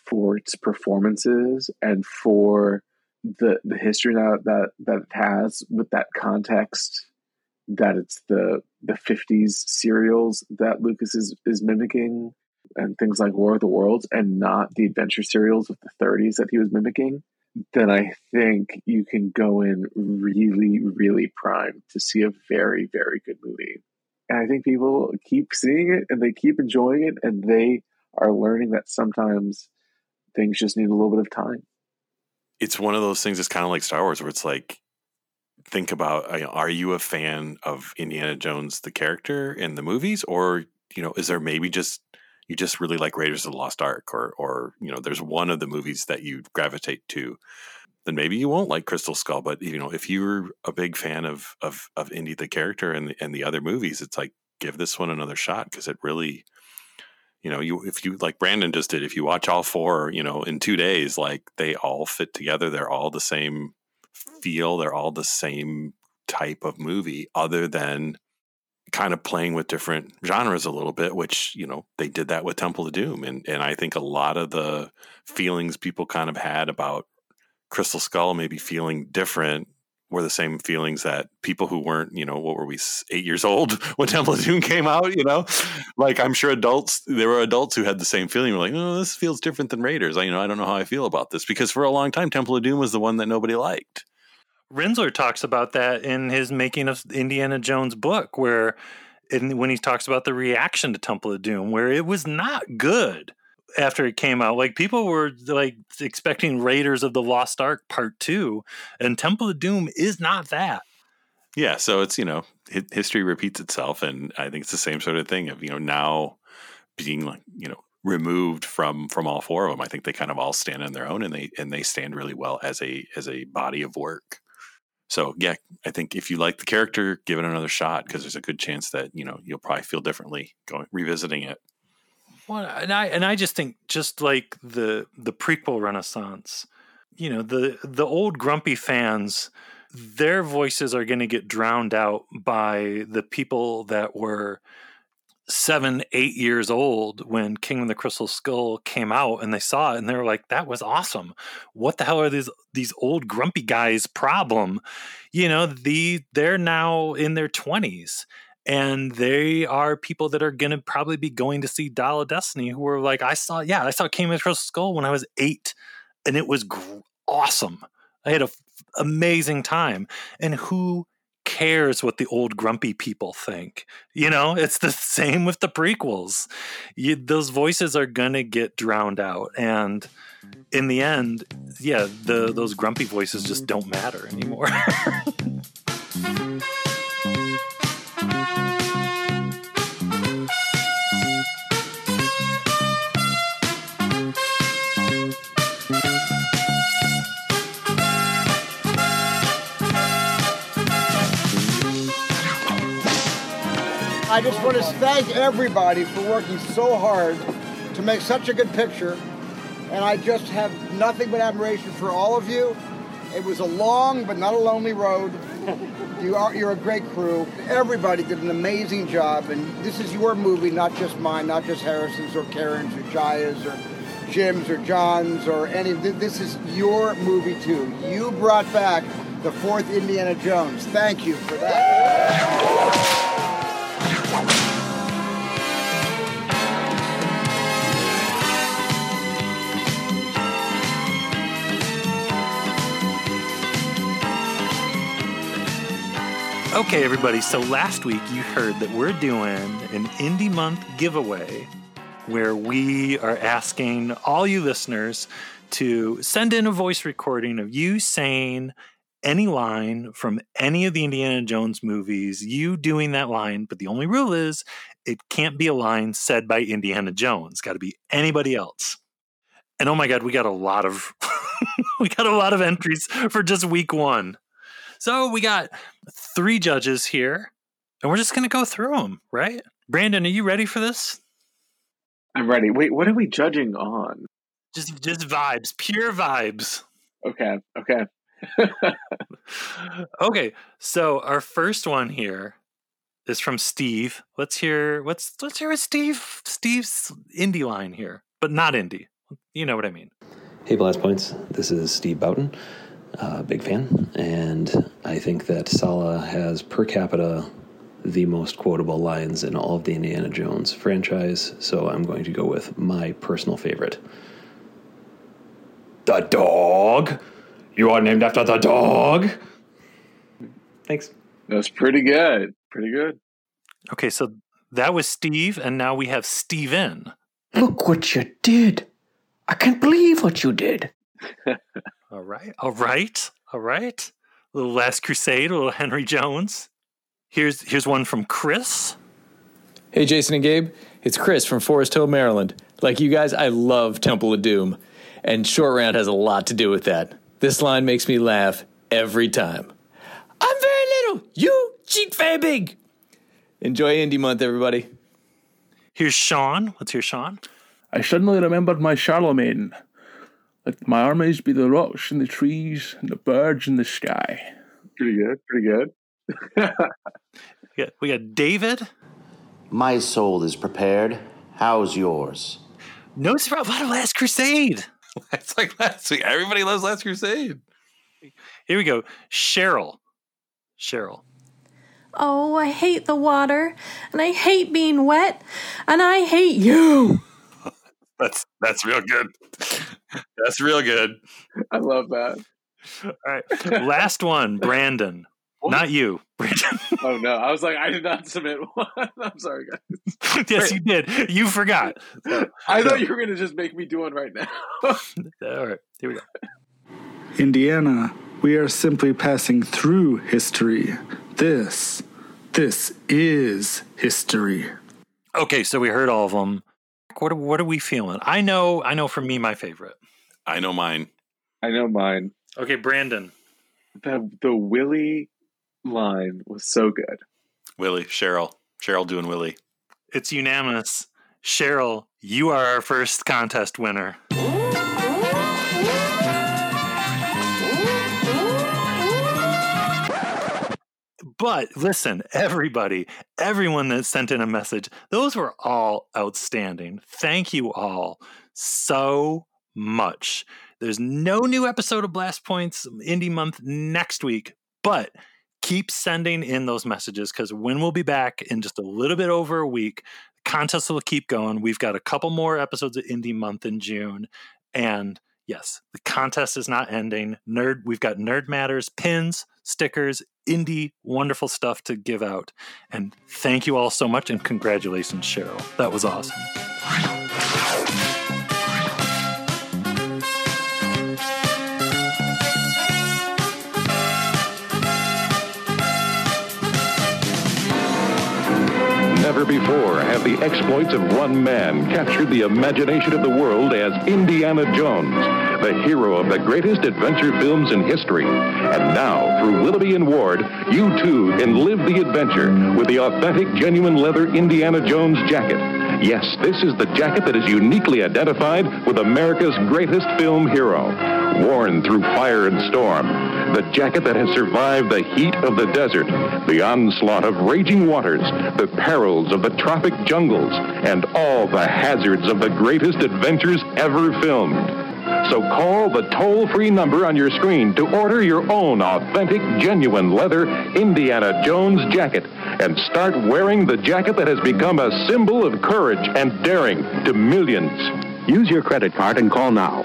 for its performances and for the the history that that that it has with that context that it's the the 50s serials that Lucas is is mimicking and things like War of the Worlds and not the adventure serials of the 30s that he was mimicking then I think you can go in really really primed to see a very very good movie. And I think people keep seeing it and they keep enjoying it and they are learning that sometimes things just need a little bit of time. It's one of those things that's kind of like Star Wars where it's like think about you know, are you a fan of Indiana Jones the character in the movies? Or you know is there maybe just you just really like Raiders of the Lost Ark, or or you know, there's one of the movies that you gravitate to, then maybe you won't like Crystal Skull. But you know, if you're a big fan of of of Indy the character and and the other movies, it's like give this one another shot because it really you know you if you like brandon just did if you watch all four you know in two days like they all fit together they're all the same feel they're all the same type of movie other than kind of playing with different genres a little bit which you know they did that with temple of doom and and i think a lot of the feelings people kind of had about crystal skull maybe feeling different were the same feelings that people who weren't, you know, what were we, eight years old when Temple of Doom came out, you know? Like, I'm sure adults, there were adults who had the same feeling. Like, oh, this feels different than Raiders. I, you know, I don't know how I feel about this because for a long time, Temple of Doom was the one that nobody liked. Rinzler talks about that in his making of Indiana Jones book, where in, when he talks about the reaction to Temple of Doom, where it was not good after it came out. Like people were like expecting Raiders of the Lost Ark Part Two, and Temple of Doom is not that. Yeah, so it's you know history repeats itself, and I think it's the same sort of thing of you know now being like you know removed from from all four of them. I think they kind of all stand on their own, and they and they stand really well as a as a body of work. So yeah, I think if you like the character, give it another shot because there's a good chance that you know you'll probably feel differently going revisiting it. Well, and I and I just think just like the the prequel renaissance, you know, the the old grumpy fans, their voices are going to get drowned out by the people that were seven, eight years old when Kingdom of the Crystal Skull came out and they saw it and they were like, that was awesome. What the hell are these these old grumpy guys problem? You know, the they're now in their twenties and they are people that are going to probably be going to see Dial of Destiny who are like, I saw, yeah, I saw Kingdom of the Crystal Skull when I was eight, and it was gr- awesome. I had an amazing time. And who cares what the old grumpy people think? You know, it's the same with the prequels. You, those voices are going to get drowned out. And in the end, yeah, the those grumpy voices just don't matter anymore. I just want to thank everybody for working so hard to make such a good picture. And I just have nothing but admiration for all of you. It was a long but not a lonely road. You are you're a great crew. Everybody did an amazing job, and this is your movie, not just mine, not just Harrison's or Karen's or Shia's or Jim's or John's or any. This is your movie too. You brought back the fourth Indiana Jones. Thank you for that. Okay, everybody. So last week you heard that we're doing an Indy Month giveaway where we are asking all you listeners to send in a voice recording of you saying any line from any of the Indiana Jones movies, you doing that line. But the only rule is it can't be a line said by Indiana Jones, got to be anybody else. And oh my God, we got a lot of. we got a lot of entries for just week one. So we got three judges here, and we're just going to go through them, right? Brandon, are you ready for this? I'm ready. Wait, what are we judging on? Just, just vibes, pure vibes. Okay, okay. okay, so our first one here is from Steve. Let's hear what's let's hear what Steve Steve's Indy line here, but not Indy. You know what I mean. Hey, Blast Points. This is Steve Boughton. Uh, big fan, and I think that Sallah has per capita the most quotable lines in all of the Indiana Jones franchise. So I'm going to go with my personal favorite. The dog. You are named after the dog. Thanks. That's pretty good. Pretty good. Okay, so that was Steve, and now we have Steven. Look what you did. I can't believe what you did. All right. All right. All right. A little Last Crusade, a little Henry Jones. Here's here's one from Chris. Hey, Jason and Gabe, it's Chris from Forest Hill, Maryland. Like you guys, I love Temple of Doom, and Short Round has a lot to do with that. This line makes me laugh every time. I'm very little, you cheat very big. Enjoy Indy Month, everybody. Here's Sean. Let's hear Sean. I suddenly remembered my Charlemagne. Let my armies be the rocks and the trees and the birds in the sky. Pretty good. Pretty good. we, got, we got David. My soul is prepared. How's yours? No surprise about Last Crusade. It's like last week. Everybody loves Last Crusade. Here we go. Cheryl. Cheryl. Oh, I hate the water, and I hate being wet, and I hate you. That's that's real good. That's real good. I love that. All right. Last one, Brandon. Not you, Brandon. oh no, I was like, I did not submit one. I'm sorry, guys. yes, you did. You forgot. So, I thought you were going to just make me do one right now. All right, here we go. Indiana, we are simply passing through history. This, this is history. Okay, so we heard all of them. What are, what are we feeling? I know, I know. For me, my favorite. I know mine. I know mine. Okay, Brandon. The the Willie line was so good. Willie, Cheryl, Cheryl doing Willie. It's unanimous. Cheryl, you are our first contest winner. But listen, everybody, everyone that sent in a message, those were all outstanding. Thank you all so much. There's no new episode of Blast Points Indy Month next week, but keep sending in those messages because when we'll be back in just a little bit over a week, the contest will keep going. We've got a couple more episodes of Indy Month in June. And yes, the contest is not ending. Nerd, we've got Nerd Matters, pins, stickers, indie, wonderful stuff to give out. And thank you all so much and congratulations, Cheryl. That was awesome. Never before have the exploits of one man captured the imagination of the world as Indiana Jones, the hero of the greatest adventure films in history. And now, through Willoughby and Ward, you too can live the adventure with the authentic, genuine leather Indiana Jones jacket. Yes, this is the jacket that is uniquely identified with America's greatest film hero. Worn through fire and storm, the jacket that has survived the heat of the desert, the onslaught of raging waters, the perils of the tropic jungles, and all the hazards of the greatest adventures ever filmed. So call the toll-free number on your screen to order your own authentic, genuine leather Indiana Jones jacket and start wearing the jacket that has become a symbol of courage and daring to millions. Use your credit card and call now.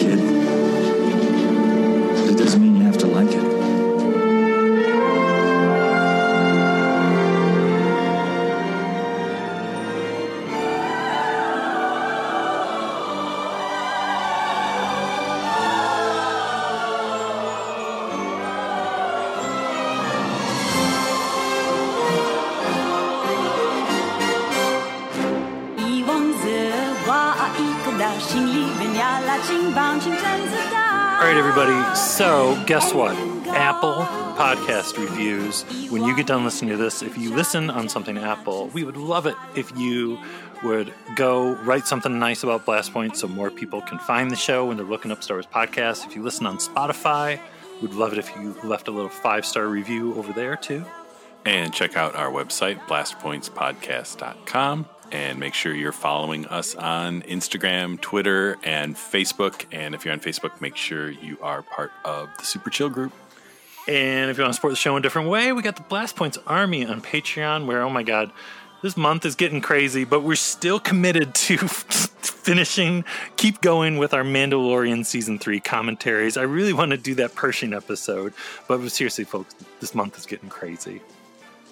All right, everybody. So, guess what? Apple podcast reviews. When you get done listening to this, if you listen on something Apple, we would love it if you would go write something nice about Blast Point so more people can find the show when they're looking up Star Wars podcasts. If you listen on Spotify, we'd love it if you left a little five star review over there too. And check out our website, blastpointspodcast.com. And make sure you're following us on Instagram, Twitter, and Facebook. And if you're on Facebook, make sure you are part of the Super Chill group. And if you want to support the show in a different way, we got the Blast Points Army on Patreon, where, oh my God, this month is getting crazy, but we're still committed to finishing, keep going with our Mandalorian season three commentaries. I really want to do that Pershing episode, but seriously, folks, this month is getting crazy.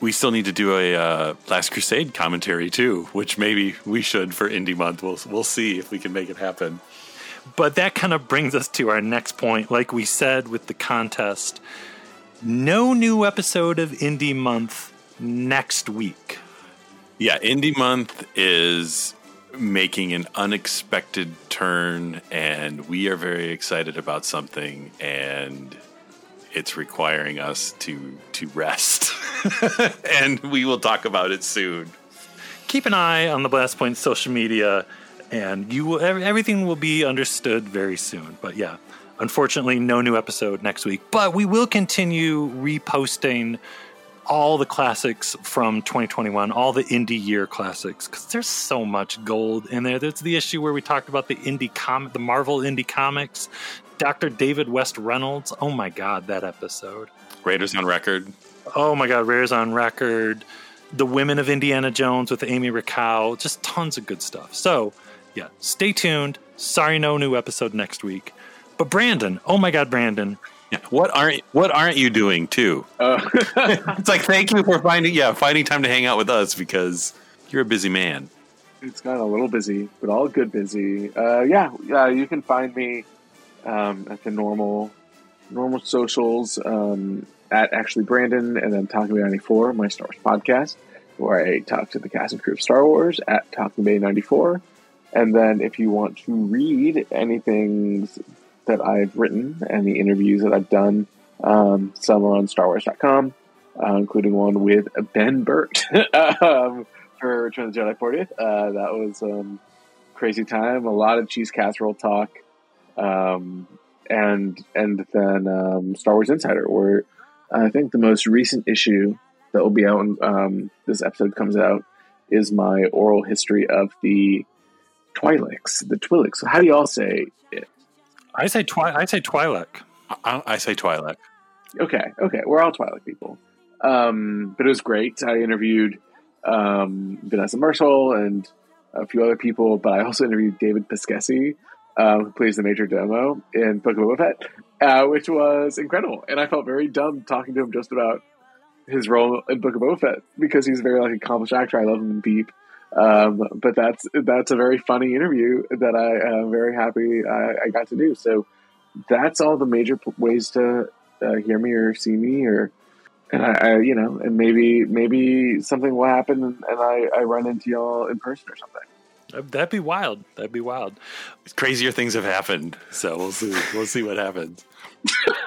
We still need to do a uh, Last Crusade commentary too, which maybe we should for Indy Month. We'll we'll see if we can make it happen. But that kind of brings us to our next point. Like we said with the contest, no new episode of Indy Month next week. Yeah, Indy Month is making an unexpected turn, and we are very excited about something, and it's requiring us to to rest. and we will talk about it soon. Keep an eye on the Blast Point social media, and you will everything will be understood very soon. But yeah, unfortunately, no new episode next week. But we will continue reposting all the classics from 2021, all the Indy year classics, because there's so much gold in there. There's the issue where we talked about the Indy comic, the Marvel Indy comics, Dr. David West Reynolds. Oh my God, that episode. Raiders on Record. Oh my God, Raiders on Record. The Women of Indiana Jones with Amy Raquel. Just tons of good stuff. So, yeah, stay tuned. Sorry, no new episode next week. But Brandon, oh my God, Brandon yeah. What aren't What aren't you doing too? Uh. it's like thank you for finding yeah finding time to hang out with us because you're a busy man. It's gotten a little busy, but all good busy. Uh, yeah, yeah. You can find me um, at the normal normal socials um, at actually Brandon and then Talking Bay ninety four, my Star Wars podcast, where I talk to the cast and crew of Star Wars at Talking Bay ninety four. And then if you want to read anything that I've written and the interviews that I've done. Um, some are on StarWars.com, uh, including one with Ben Burtt um, for Return of the Jedi 40th. Uh, that was um, crazy time. A lot of cheese casserole talk, um, and and then um, Star Wars Insider, where I think the most recent issue that will be out when um, this episode comes out is my oral history of the Twi'leks, the Twi'leks. How do y'all say it? I say twi- I say Twi'lek. I, I say Twi'lek. Okay, okay, we're all Twi'lek people. Um, but it was great. I interviewed um, Vanessa Marshall and a few other people, but I also interviewed David Pasquesi, um, who plays the Major Domo in Book of Boba Fett, uh, which was incredible. And I felt very dumb talking to him just about his role in Book of Boba Fett because he's a very like accomplished actor. I love him in Veep. Um, but that's that's a very funny interview that I am very happy I, I, got to do. So that's all the major p- ways to uh, hear me or see me, or and I, I, you know, and maybe maybe something will happen and, and I, I run into y'all in person or something. That'd be wild. That'd be wild. Crazier things have happened, so we'll see. We'll see what happens.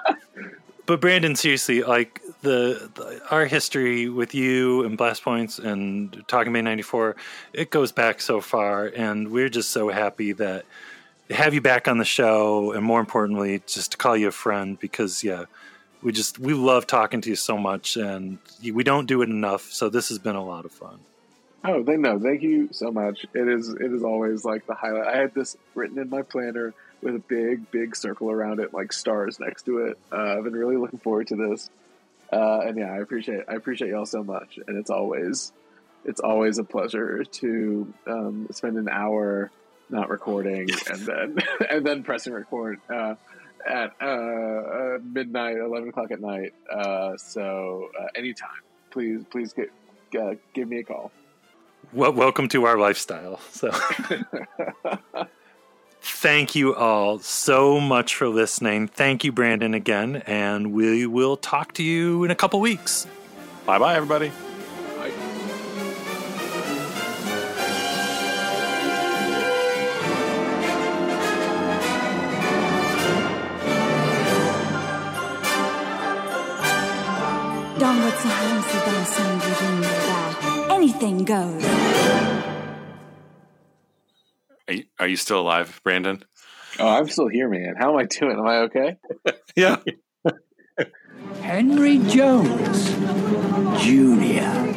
but Brandon, seriously, like the, the, our history with you and Blast Points and Talking Bay '94, it goes back so far, and we're just so happy that to have you back on the show, and more importantly, just to call you a friend because yeah, we just we love talking to you so much, and we don't do it enough. So this has been a lot of fun. Oh, they know. Thank you so much. It is it is always like the highlight. I had this written in my planner with a big, big circle around it, like stars next to it. Uh, I've been really looking forward to this. Uh, and yeah, I appreciate I appreciate y'all so much, and it's always it's always a pleasure to um, spend an hour not recording and then and then pressing record uh, at uh, uh midnight, eleven o'clock at night. Uh, so uh, anytime, please please get, give me a call. Well, welcome to our lifestyle. So. Thank you all so much for listening. Thank you, Brandon, again. And we will talk to you in a couple weeks. Bye bye, everybody. Anything goes. Are you, are you still alive, Brandon? Oh, I'm still here, man. How am I doing? Am I okay? yeah. Henry Jones Jr.